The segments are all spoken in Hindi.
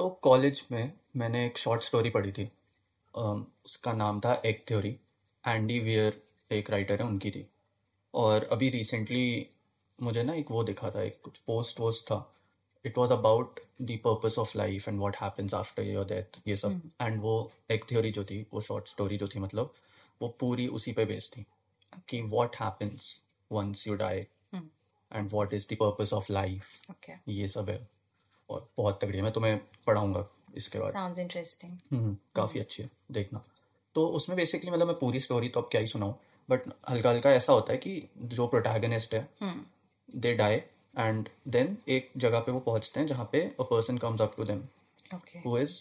सो कॉलेज में मैंने एक शॉर्ट स्टोरी पढ़ी थी। um, उसका नाम था एक थ्योरी एंडी वियर एक राइटर है उनकी थी। और अभी रिसेंटली मुझे ना एक वो दिखा था एक कुछ पोस्ट वोस्ट था। It was about the purpose of life and what happens after your death ये सब। एंड वो एक थ्योरी जो थी वो शॉर्ट स्टोरी जो थी मतलब वो पूरी उसी पे बेस्ड थी कि what happens once you die and what is the purpose of life ये सब है। और बहुत तगड़ी है मैं तुम्हें पढ़ाऊँगा इसके बाद interesting. हम्म काफ़ी अच्छी है देखना तो उसमें बेसिकली मतलब मैं पूरी स्टोरी तो अब क्या ही सुनाऊँ बट हल्का हल्का ऐसा होता है कि जो प्रोटैगनिस्ट है दे डाई एंड देन एक जगह पे वो पहुँचते हैं जहाँ पे a person comes up to them. Who is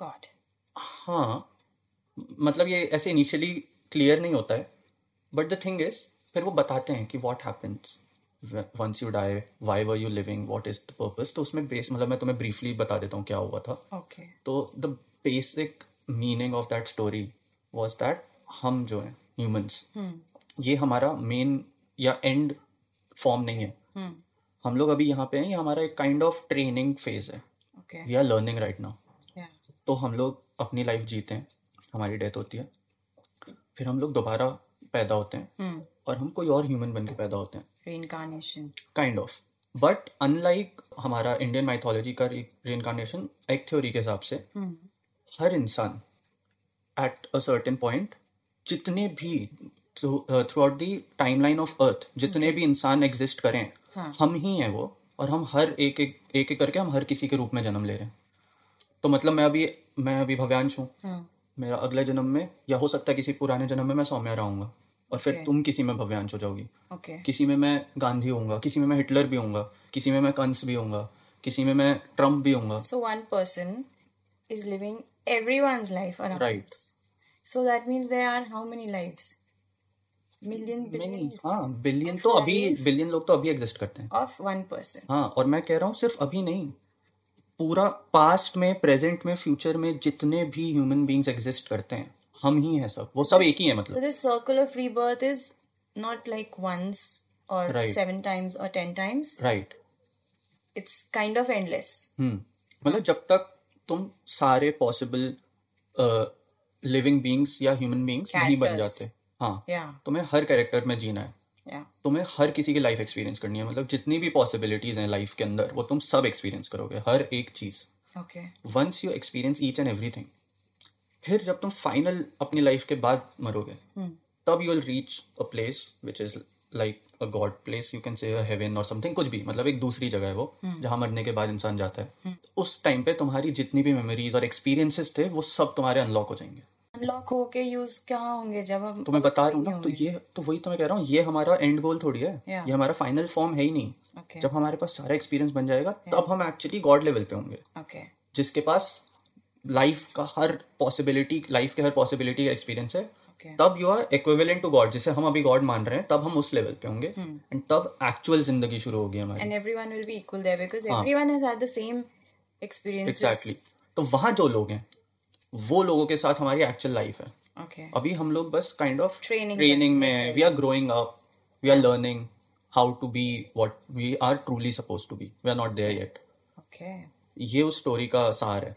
God. हाँ मतलब ये ऐसे इनिशियली क्लियर नहीं होता है बट द थिंग इज़ फिर वो बताते हैं कि what happens once you die why were you living what is the purpose तो उसमें बेस मतलब मैं तुम्हें ब्रीफली बता देता हूँ क्या हुआ था। Okay. तो the basic meaning of that story was that हम जो हैं ह्यूमंस ये हमारा मेन या एंड फॉर्म नहीं है। हम लोग अभी यहाँ पे हैं ये हमारा एक काइंड ऑफ़ ट्रेनिंग फ़ेज़ है। Okay. We are learning right now Yeah. तो हम लोग अपनी लाइफ जीते हैं हमारी डेथ होती है। फिर हम लोग दोबारा पैदा होते हैं। और हम कोई और ह्यूमन बन के पैदा होते हैं। Reincarnation. Kind of but unlike हमारा इंडियन माइथोलॉजी का रीइनकारनेशन एक थ्योरी के हिसाब से हर इंसान एट अ सर्टेन पॉइंट जितने भी throughout the timeline of earth जितने भी इंसान एग्जिस्ट करें हम ही हैं वो और हम हर एक एक एक एक करके हम हर किसी के रूप में जन्म ले रहे हैं। तो मतलब मैं अभी मैं अभी भव्यांश हूँ। मेरा अगले जन्म में या हो सकता है किसी पुराने जन्म में मैं सौम्या रहूँगा और फिर okay. तुम किसी में भव्यांश हो जाओगी Okay. किसी में मैं गांधी होऊँगा किसी में मैं हिटलर भी होऊँगा किसी में मैं कंस भी होऊँगा किसी में मैं ट्रंप भी होऊँगा So one person is living everyone's life around Right. us. So that means there are how many lives? Million हाँ बिलियन तो अभी बिलियन लोग तो अभी एग्जिस्ट करते हैं of one person. हाँ और मैं कह रहा हूँ सिर्फ़ अभी नहीं पूरा पास्ट में प्रेजेंट में फ्यूचर में जितने भी ह्यूमन बींग्स एग्जिस्ट करते हैं हम ही हैं सब वो सब एक ही है मतलब circle of rebirth is not like once or Right. seven times or ten times. Right kind of endless. हम्म मतलब जब तक तुम सारे पॉसिबल लिविंग बींग्स या ह्यूमन बींग्स नहीं बन जाते हाँ Yeah. तुम्हें हर कैरेक्टर में जीना है Yeah. तुम्हें हर किसी की लाइफ एक्सपीरियंस करनी है मतलब जितनी भी पॉसिबिलिटीज हैं लाइफ के अंदर वो तुम सब एक्सपीरियंस करोगे हर एक चीज़ Okay. Once you experience each and everything फिर जब तुम फाइनल अपनी लाइफ के बाद मरोगे hmm. तब you will reach a place which is like a god place you can say heaven और समथिंग कुछ भी मतलब एक दूसरी जगह है वो hmm. जहाँ मरने के बाद इंसान जाता है hmm. उस टाइम पे तुम्हारी जितनी भी मेमोरीज और एक्सपीरियंसेस थे वो सब तुम्हारे अनलॉक हो जाएँगे Unlock होके use क्या होंगे जब हम तो मैं बता रहा हूँ ना तो ये तो वही तो मैं कह रहा हूँ ये हमारा एंड गोल थोड़ी है। Yeah. ये हमारा फाइनल फॉर्म है ही नहीं। Okay. जब हमारे पास सारा एक्सपीरियंस बन जाएगा तब हम एक्चुअली गॉड लेवल पे होंगे। Okay. जिसके पास लाइफ का हर पॉसिबिलिटी लाइफ के हर पॉसिबिलिटी का एक्सपीरियंस है Okay. तब you are equivalent to god जिसे हम अभी गॉड मान रहे हैं तब हम उस लेवल पे होंगे। एंड तब एक्चुअल ज़िंदगी शुरू होगी हमारी। And everyone will be equal there because everyone has had the same experiences. Exactly तो वहाँ जो लोग हैं वो लोगों के साथ हमारी एक्चुअल लाइफ है Okay. अभी हम लोग बस काइंड ऑफ़ ट्रेनिंग में- we are growing up we are learning how to be what we are truly suppose to be we are not there yet. ये उस स्टोरी का सार है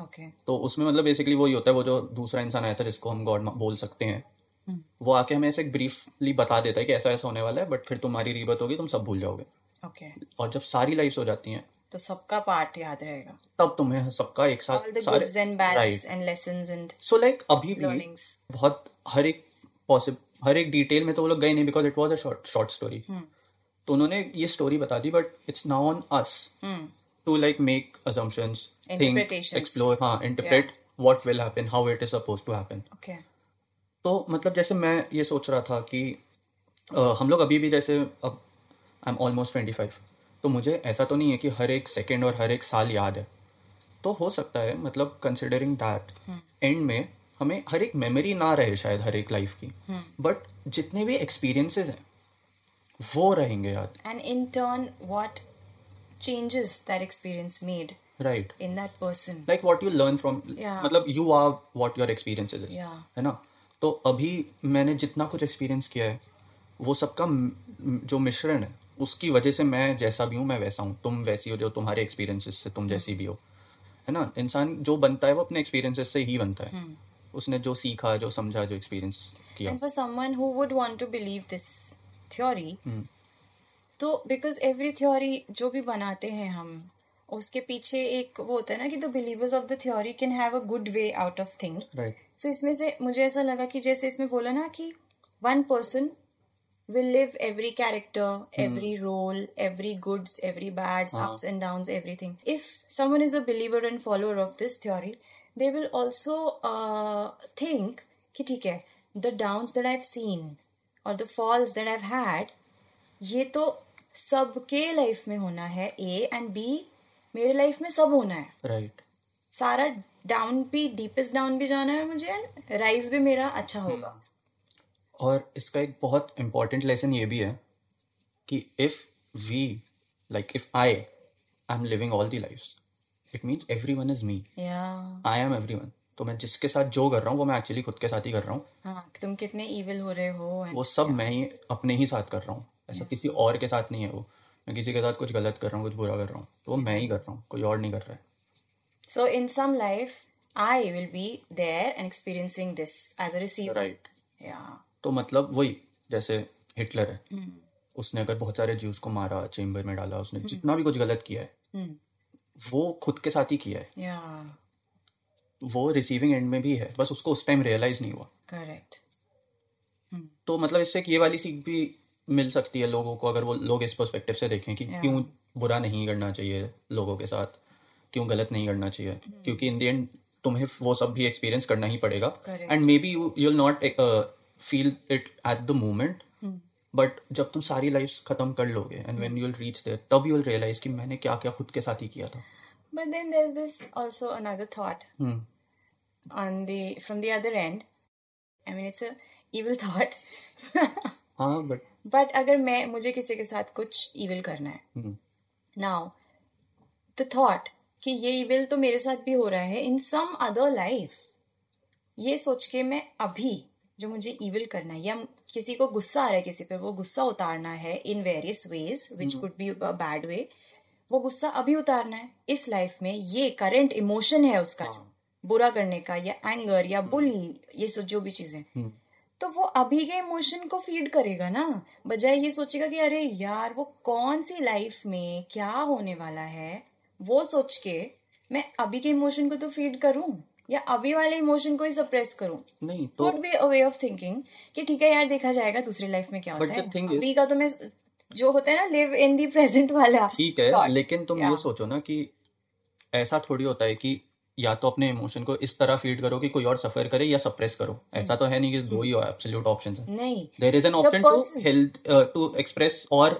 Okay. तो उसमें मतलब बेसिकली वही होता है वो जो दूसरा इंसान आया था जिसको हम गॉड बोल सकते हैं hmm. वो आके हमें ऐसे ब्रीफली बता देता है कि ऐसा ऐसा होने वाला है बट फिर तुम्हारी रीबत होगी तुम सब भूल जाओगे Okay. और जब सारी लाइफ हो जाती हैं तो सबका पार्ट याद रहेगा। तब तुम्हें सबका एक साथ सारे राइट सो लाइक अभी भी बहुत हर एक पॉसिबल हर एक डिटेल में तो वो लोग गए नहीं because it was a short short story तो उन्होंने ये स्टोरी बता दी but it's now on us to like make assumptions think explore हाँ interpret what will happen how it is suppose to happen okay. तो मतलब जैसे मैं ये सोच रहा था कि अ, हम लोग अभी भी जैसे अब I am almost twenty five तो मुझे ऐसा तो नहीं है कि हर एक सेकेंड और हर एक साल याद है। तो हो सकता है मतलब कंसिडरिंग दैट एंड में हमें हर एक मेमोरी ना रहे शायद हर एक लाइफ की। बट जितने भी एक्सपीरियंसेस हैं वो रहेंगे याद। And in turn, what changes that experience made राइट in that person? Like what you learn from Yeah. मतलब you are what your experiences Yeah. है ना? तो अभी मैंने जितना कुछ एक्सपीरियंस किया है वो सबका जो मिश्रण है उसकी वजह से मैं जैसा भी हूँ मैं वैसा हूँ। तुम वैसी हो जो तुम्हारे एक्सपीरियंसेस से तुम जैसी भी हो। है ना? इंसान जो बनता है वो अपने एक्सपीरियंसेस से ही बनता है। उसने जो सीखा जो समझा जो एक्सपीरियंस किया। For someone who would want to believe this theory, तो बिकॉज़ एवरी थ्योरी जो भी बनाते हैं हम उसके पीछे एक वो होता है ना कि the believers of the theory can have a good way out of things so इसमें से मुझे ऐसा लगा कि जैसे इसमें बोला ना कि one person will live every character, every mm. role, every goods, every bads, uh-huh. ups and downs, everything. If someone is a believer and follower of this theory, they will also uh, think कि ठीक है the downs that I've seen or the falls that I've had ये तो सबके लाइफ में होना है ए एंड बी मेरे लाइफ में सब होना है राइट सारा डाउन भी डीपेस्ट डाउन भी जाना है मुझे एंड राइज भी मेरा अच्छा होगा और इसका एक बहुत इम्पोर्टेंट लेसन ये भी है कि if we like if I I am living all the life it means everyone is me I am everyone तो मैं जिसके साथ जो कर रहा हूँ वो मैं एक्चुअली खुद के साथ ही कर रहा हूँ हाँ तुम कितने इविल हो रहे हो वो सब yeah. मैं ही अपने ही साथ कर रहा हूँ ऐसा yeah. किसी और के साथ नहीं है वो मैं किसी के साथ कुछ गलत कर रहा हूँ कुछ बुरा कर रहा हूँ तो वो मैं ही कर रहा हूँ कोई और नहीं कर रहा है so in some life, I will be there and experiencing this as a receiver. Right Yeah. तो मतलब वही जैसे हिटलर है। उसने अगर बहुत सारे ज्यूस को मारा चेम्बर में डाला उसने जितना भी कुछ गलत किया है वो खुद के साथ ही किया है। वो रिसीविंग एंड में भी है बस उसको उस टाइम रियलाइज़ नहीं हुआ। Correct. तो मतलब इससे एक ये वाली सीख भी मिल सकती है लोगों को अगर वो लोग इस पर्सपेक्टिव से देखें कि क्यों बुरा नहीं करना चाहिए लोगों के साथ क्यों गलत नहीं करना चाहिए। क्योंकि इन द एंड तुम्हें वो सब भी एक्सपीरियंस करना ही पड़ेगा। And maybe you you'll not feel it at the moment but जब तुम सारी लाइफ खत्म कर लोगे and when you will reach there तब यू विल रियलाइज़ कि मैंने क्या क्या खुद के साथ ही किया था But then there's this also another thought hmm on the from the other end. I mean, it's a evil thought. हाँ बट but अगर मैं मुझे किसी के साथ कुछ evil करना है हम्म now the thought कि ये evil तो मेरे साथ भी हो रहा है in some other life ये सोच के मैं अभी जो मुझे इविल करना है या किसी को गुस्सा आ रहा है किसी पे वो गुस्सा उतारना है in various ways which could a bad way वो गुस्सा अभी उतारना है इस लाइफ में ये करंट इमोशन है उसका जो बुरा करने का या एंगर या बुली ये सब जो भी चीज़ें। तो वो अभी के इमोशन को फ़ीड करेगा ना बजाय ये सोचेगा कि अरे यार वो कौन सी लाइफ में क्या होने वाला है वो सोच के मैं अभी के इमोशन को तो फ़ीड करूँ। या अभी वाले इमोशन को ही सप्रेस करूँ। नहीं तो would be a way of thinking कि ठीक है यार देखा जाएगा दूसरी लाइफ में क्या होता है। अभी का तो मैं जो होता है ना लिव इन दी प्रेजेंट वाला ठीक है लेकिन तुम ये सोचो ना कि ऐसा थोड़ी होता है कि या तो अपने इमोशन को इस तरह फ़ीड करो कि कोई और सफ़र करे या सप्रेस करो। ऐसा तो है नहीं कि दो ही एब्सोल्यूट ऑप्शन है। नहीं। There is an option to health to express और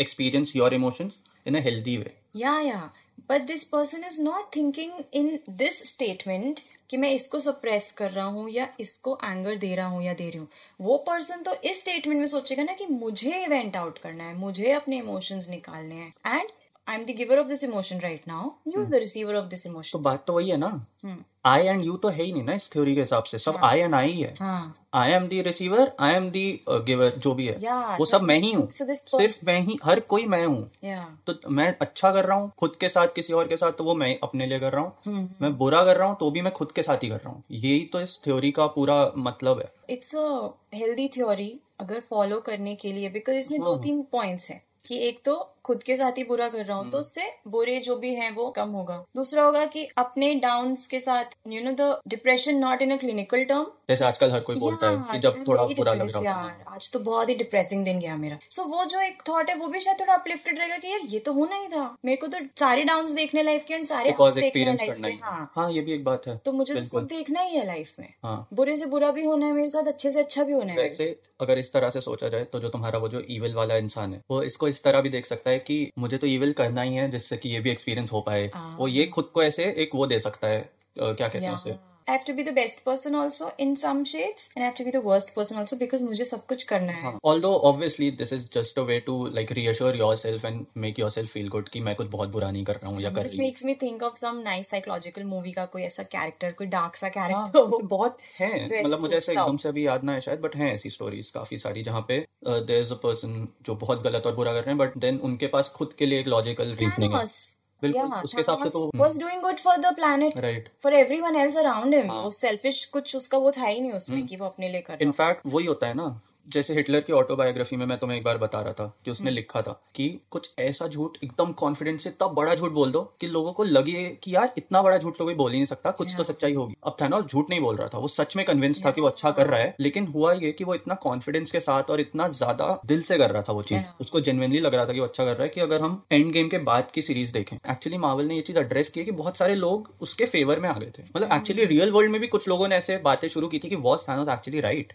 experience your emotions in a healthy way Yeah, yeah. But this person is not thinking in this statement कि मैं इसको सप्रेस कर रहा हूँ या इसको एंगर दे रहा हूँ या दे रही हूँ। वो पर्सन तो इस स्टेटमेंट में सोचेगा ना कि मुझे इवेंट आउट करना है, मुझे अपने इमोशंस निकालने हैं। And I am the giver of this emotion right now you the receiver of this emotion तो बात तो वही है ना। आई एंड यू तो है ही नहीं ना इस थ्योरी के हिसाब से। सब आई एंड आई है हाँ। I am the receiver I am the giver जो भी है। Yeah, वो so- सब मैं ही हूँ। so सिर्फ़ मैं ही हर कोई मैं हूँ। या तो मैं अच्छा कर रहा हूँ खुद के साथ किसी और के साथ तो वो मैं अपने लिए कर रहा हूँ। मैं बुरा कर रहा हूँ तो भी मैं खुद के साथ ही कर रहा हूँ। यही तो इस थ्योरी का पूरा मतलब है। इट्स अ हेल्दी थ्योरी अगर फॉलो करने के लिए बिकॉज़ इसमें दो तीन पॉइंट्स हैं। कि एक तो खुद के साथ ही बुरा कर रहा हूँ तो उससे बुरे जो भी हैं वो कम होगा। दूसरा होगा कि अपने डाउन्स के साथ you know the depression not in a clinical term जैसे आजकल हर कोई बोलता है कि जब थोड़ा बुरा लग रहा हो। यार आज तो बहुत ही डिप्रेसिंग दिन गया मेरा। सो so, वो जो एक थॉट है वो भी शायद थोड़ा अपलिफ्टेड रहेगा कि यार ये तो होना ही था। मेरे को तो सारे डाउन्स देखने लाइफ के सारे एक्सपीरियंस करना ही। हाँ। ये भी एक बात है। तो मुझे तो देखना ही है लाइफ में। हाँ। बुरे से बुरा भी होना है मेरे साथ अच्छे से अच्छा भी होना है वैसे अगर इस तरह से सोचा जाए तो जो तुम्हारा वो जो ईविल वाला इंसान है वो इसको इस तरह भी देख सकता है कि मुझे तो ईविल करना ही है जिससे कि ये भी एक्सपीरियंस हो पाए। वो ये खुद को ऐसे एक वो दे सकता है क्या कहते हैं उसे? I have to be the best person also in some shades and I have to be the worst person also because मुझे सब कुछ करना है। Although obviously this is just a way to like reassure yourself and make yourself feel good कि मैं कुछ बहुत बुरा नहीं कर रहा हूँ या कर रही हूँ। Makes me think of some nice psychological movie का कोई ऐसा कैरेक्टर कोई डार्क सा कैरेक्टर हाँ, बहुत है मतलब मुझे ऐसा एकदम से अभी याद ना है शायद बट है ऐसी स्टोरीज काफ़ी सारी जहाँ पे देयर इज़ अ पर्सन जो बहुत गलत और बुरा कर रहे हैं बट देन उनके पास खुद के लिए एक लॉजिकल रीजनिंग है। बिल्कुल उसके doing good for the planet for everyone else around कुछ उसका वो था ही नहीं उसमें हम्म। कि वो अपने लिए कर इनफैक्ट वही होता है ना जैसे हिटलर की ऑटोबायोग्राफी में मैं तुम्हें एक बार बता रहा था कि उसने लिखा था कि कुछ ऐसा झूठ एकदम कॉन्फिडेंस से इतना बड़ा झूठ बोल दो कि लोगों को लगे कि यार इतना बड़ा झूठ तो कोई बोल ही नहीं सकता कुछ तो सच्चाई होगी। अब थानोस झूठ नहीं बोल रहा था वो सच में कन्विंस था कि वो अच्छा कर रहा है लेकिन हुआ ये कि वो इतना कॉन्फिडेंस के साथ और इतना ज़्यादा दिल से कर रहा था वो चीज़। उसको जेनुअनली लग रहा था कि वो अच्छा कर रहा है कि अगर हम एंड गेम के बाद की सीरीज़ देखें। एक्चुअली मावल ने ये चीज़ एड्रेस की है कि बहुत सारे लोग उसके फेवर में आ गए थे। मतलब एक्चुअली रियल वर्ल्ड में भी कुछ लोगों ने ऐसे बातें शुरू की थी कि वॉज़ थानोस एक्चुअली राइट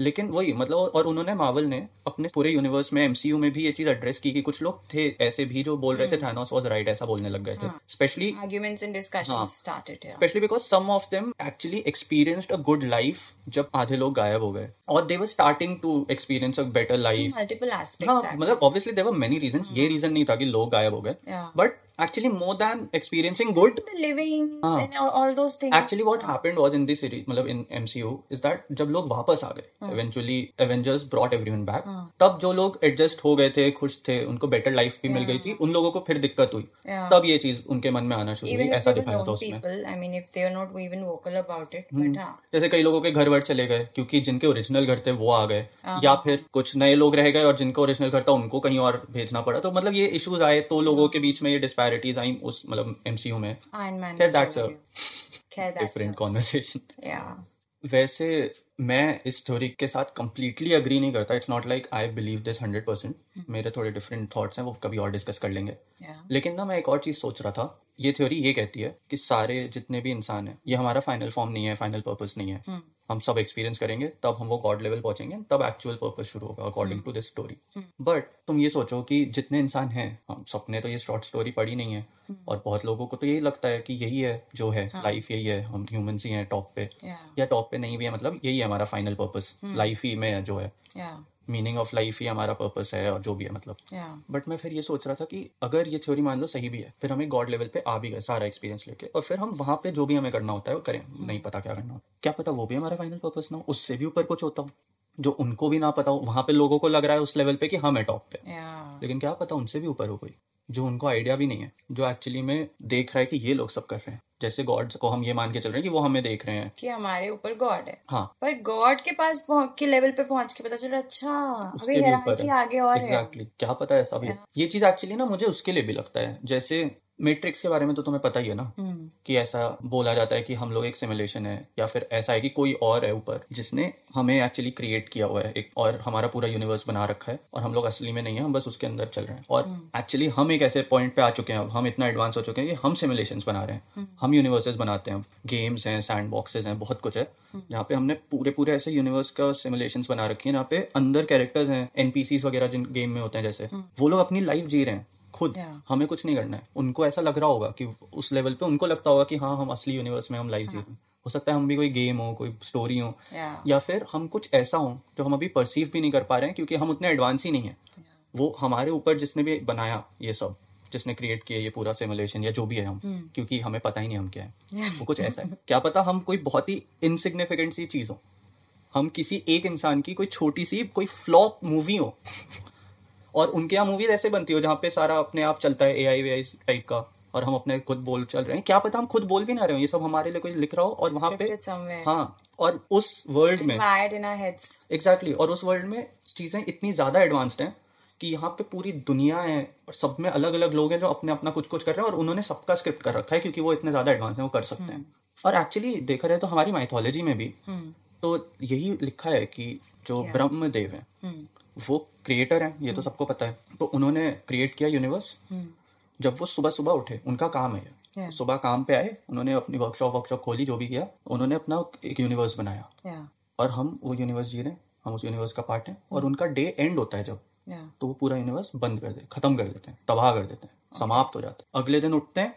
लेकिन वही मतलब और उन्होंने मावल ने अपने पूरे यूनिवर्स में एमसीयू में भी ये चीज़ एड्रेस की कि कुछ लोग थे ऐसे भी जो बोल रहे थे थानोस वाज राइट ऐसा बोलने लग गए थे। स्पेशली arguments and discussions हाँ. started specially because some of them actually experienced a good life जब आधे लोग गायब हो गए। और they were starting to experience a better life multiple aspects. हाँ मतलब obviously they were many reason ये रीजन नहीं था कि लोग गायब हो गए. But actually more than experiencing good the living हाँ. and all, all those things. Actually what happened was in this series मतलब इन एमसीयू इज़ दैट जब लोग वापस आ गए eventually Avengers brought everyone back तब जो लोग एडजस्ट हो गए थे खुश थे उनको बेटर लाइफ भी मिल गई थी उन लोगों को फिर दिक्कत हुई। Yeah. तब ये चीज़ उनके मन में आना शुरू हुई ऐसा दिखाया था उसमें। people, I mean, if they are not even vocal about it, but हाँ. जैसे कई लोगों के घर वर चले गए क्योंकि जिनके ओरिजिनल घर थे वो आ गए। या फिर कुछ नए लोग रह गए और जिनका ओरिजिनल घर था उनको कहीं और भेजना पड़ा। तो मतलब ये इश्यूज़ आए तो लोगों के बीच में ये डिस्पैरिटीज आई उस मतलब एमसीयू में. खैर दैट्स अ डिफरेंट कॉन्वर्सेशन वैसे मैं इस थ्योरी के साथ कंप्लीटली अग्री नहीं करता. It's not like I believe this hundred percent मेरे थोड़े डिफरेंट थॉट्स हैं वो कभी और डिस्कस कर लेंगे. Yeah. लेकिन ना मैं एक और चीज़ सोच रहा था. ये थ्योरी ये कहती है कि सारे जितने भी इंसान हैं ये हमारा फाइनल फॉर्म नहीं है फाइनल पर्पस नहीं है. हम सब एक्सपीरियंस करेंगे तब हम वो गॉड लेवल पहुँचेंगे तब एक्चुअल पर्पज शुरू होगा according to this story but तुम ये सोचो कि जितने इंसान हैं हम सबने तो ये शॉर्ट स्टोरी पढ़ी नहीं है। और बहुत लोगों को तो यही लगता है कि यही है जो है लाइफ यही है हम ह्यूमन ही हैं टॉप पे। Yeah. या टॉप पे नहीं भी है मतलब यही है हमारा फाइनल पर्पज लाइफ ही में जो है। Yeah. मीनिंग ऑफ़ लाइफ ही हमारा पर्पस है और जो भी है मतलब। But Yeah. मैं फिर ये सोच रहा था कि अगर ये थ्योरी मान लो सही भी है फिर हमें गॉड लेवल पे आ भी गए सारा एक्सपीरियंस लेके और फिर हम वहाँ पे जो भी हमें करना होता है वो करें। नहीं पता क्या करना हो। क्या पता वो भी हमारा फाइनल पर्पस ना हो उससे भी ऊपर कुछ होता हो जो उनको भी ना पता हो वहाँ पे लोगों को लग रहा है उस लेवल पे कि हम है टॉप पे Yeah. लेकिन क्या पता उनसे भी ऊपर हो कोई। जो उनको आइडिया भी नहीं है जो एक्चुअली में देख रहा है कि ये लोग सब कर रहे हैं। जैसे गॉड को हम ये मान के चल रहे हैं कि वो हमें देख रहे हैं। कि हमारे ऊपर गॉड है। हाँ। पर गॉड के पास के लेवल पे पहुँच के पता चला अच्छा अभी है आगे और है। एग्जैक्टली क्या पता ऐसा भी ये चीज़ एक्चुअली ना मुझे उसके लिए भी लगता है। जैसे मैट्रिक्स के बारे में तो तुम्हें पता ही है ना हम्म। कि ऐसा बोला जाता है कि हम लोग एक सिमुलेशन है या फिर ऐसा है कि कोई और है ऊपर जिसने हमें एक्चुअली क्रिएट किया हुआ है एक और हमारा पूरा यूनिवर्स बना रखा है और हम लोग असली में नहीं है हम बस उसके अंदर चल रहे हैं और हम्म। एक्चुअली हम एक ऐसे पॉइंट पे आ चुके हैं अब हम इतना एडवांस हो चुके हैं कि हम सिमुलेशन बना रहे हम्म। हैं हम यूनिवर्सेस बनाते हैं गेम्स हैं सैंड बॉक्सेस हैं बहुत कुछ है हम्म। जहाँ पे हमने पूरे पूरे ऐसे यूनिवर्स का सिमुलेशन बना रखी है जहाँ पे अंदर कैरेक्टर्स हैं एनपीसीज वगैरह जिन गेम में होते हैं जैसे वो लोग अपनी लाइफ जी रहे हैं खुद Yeah. हमें कुछ नहीं करना है। उनको ऐसा लग रहा होगा कि उस लेवल पे उनको लगता होगा कि हाँ हम असली यूनिवर्स में हम लाइफ जी रहे हैं। हो सकता है हम भी कोई गेम हो कोई स्टोरी हो। Yeah. या फिर हम कुछ ऐसा हो जो हम अभी परसीव भी नहीं कर पा रहे हैं क्योंकि हम उतने एडवांस ही नहीं है। Yeah. वो हमारे ऊपर जिसने भी बनाया ये सब जिसने क्रिएट किया ये पूरा सिमुलेशन या जो भी है हम क्योंकि हमें पता ही नहीं हम क्या है। वो कुछ ऐसा है। क्या पता हम कोई बहुत ही इनसिग्निफिकेंट सी चीज़ हो। हम किसी एक इंसान की कोई छोटी सी कोई फ्लॉप मूवी हो। और उनके यहाँ मूवीज़ ऐसे बनती हो जहाँ पे सारा अपने आप चलता है ए आई वी आई टाइप का और हम अपने खुद बोल चल रहे हैं। क्या पता हम खुद बोल भी ना रहे हो ये सब हमारे लिए कोई लिख रहा हो और वहाँ पे हाँ और उस वर्ल्ड में. एग्जैक्टली exactly, और उस वर्ल्ड में चीज़ें इतनी ज़्यादा एडवांस्ड हैं कि यहाँ पे पूरी दुनिया है और सब में अलग अलग लोग हैं जो अपने अपना कुछ कुछ कर रहे हैं और उन्होंने सबका स्क्रिप्ट कर रखा है क्योंकि वो इतने ज़्यादा एडवांस हैं वो कर सकते हैं। और एक्चुअली देखा जाए तो हमारी माइथोलॉजी में भी तो यही लिखा है कि जो ब्रह्मदेव है वो क्रिएटर हैं ये तो सबको पता है। तो उन्होंने क्रिएट किया यूनिवर्स जब वो सुबह सुबह उठे उनका काम है Yeah. सुबह काम पे आए उन्होंने अपनी वर्कशॉप वर्कशॉप खोली जो भी किया उन्होंने अपना एक यूनिवर्स बनाया। Yeah. और हम वो यूनिवर्स जी रहे हैं हम उस यूनिवर्स का पार्ट हैं और उनका डे एंड होता है जब। Yeah. तो वो पूरा यूनिवर्स बंद कर दे खत्म कर देते हैं तबाह कर देते हैं समाप्त हो जाता है। अगले दिन उठते हैं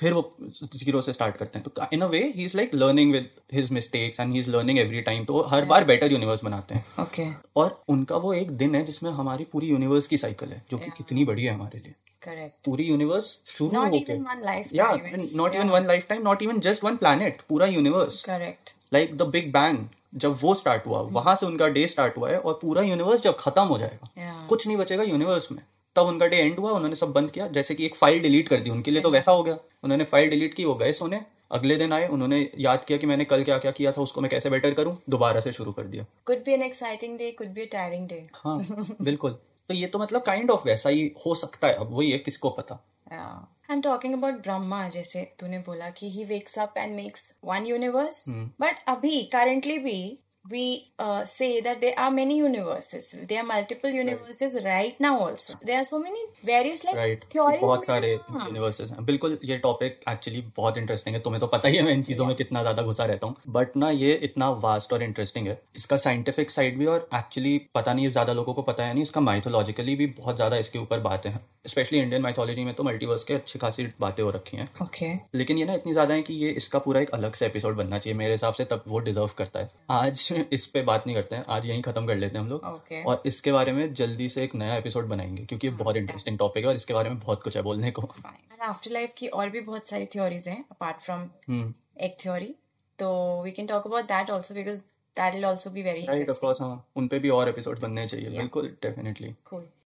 फिर वो ज़ीरो से स्टार्ट करते हैं। तो in a way he is like learning with his mistakes and he is learning every time तो हर बार बेटर यूनिवर्स बनाते हैं। Okay okay. और उनका वो एक दिन है जिसमें हमारी पूरी यूनिवर्स की साइकिल है जो कि yeah. कितनी बड़ी है हमारे लिए। करेक्ट पूरी यूनिवर्स शुरू lifetime, या not even one lifetime not even just one planet पूरा universe correct like the big bang जब वो स्टार्ट हुआ वहाँ से उनका डे स्टार्ट हुआ है और पूरा यूनिवर्स जब खत्म हो जाएगा। Yeah. कुछ नहीं बचेगा यूनिवर्स में। तब उनका डे एंड हुआ उन्होंने सब बंद किया। जैसे कि एक फ़ाइल डिलीट कर दी उनके लिए तो वैसा हो गया। उन्होंने फ़ाइल डिलीट की वो गए सोने। अगले दिन आए उन्होंने याद किया कि मैंने कल क्या क्या किया था उसको मैं कैसे बेटर करूँ दोबारा से शुरू कर दिया। Be an exciting day could be a tiring day. हाँ बिल्कुल। तो ये तो मतलब काइंड kind ऑफ़ of वैसा ही हो सकता है। अब वही है किसको पता? And talking about brahma जैसे तूने बोला कि he wakes up and makes one universe. but अभी currently भी we uh, say that there are many universes. There are multiple universes right, now also. There are so many various like right theories बहुत सारे हाँ. यूनिवर्सेस हैं बिल्कुल ये टॉपिक एक्चुअली बहुत इंटरेस्टिंग है. तुम्हें तो पता ही है मैं इन चीज़ों में कितना ज़्यादा घुसा रहता हूँ. बट ना ये इतना वास्ट और इंटरेस्टिंग है. इसका साइंटिफिक साइड भी और एक्चुअली पता नहीं ज़्यादा लोगों को पता है नहीं इसका माइथोलॉजिकली भी बहुत ज़्यादा इसके ऊपर बातें हैं. स्पेशली इंडियन माइथोलॉजी में तो मल्टीवर्स के अच्छी खासी बातें हो रखी हैं. Okay. लेकिन ये ना इतनी ज़्यादा है कि ये इसका पूरा एक अलग से एपिसोड बनना चाहिए. मेरे हिसाब से तब वो डिजर्व करता है. आज इस पे बात नहीं करते हैं। आज यहीं खत्म कर लेते हैं हम लोग। Okay. और इसके बारे में जल्दी से एक नया एपिसोड बनाएँगे क्योंकि ये बहुत इंटरेस्टिंग टॉपिक है और इसके बारे में बहुत कुछ है बोलने को। आफ्टर लाइफ की और भी बहुत सारी थ्योरीज हैं अपार्ट फ्रॉम एक थ्योरी तो we can talk about that also because that will also be very right of course हाँ। उन पे भी और एपिसोड बनने चाहिए बिल्कुल डेफिनेटली cool.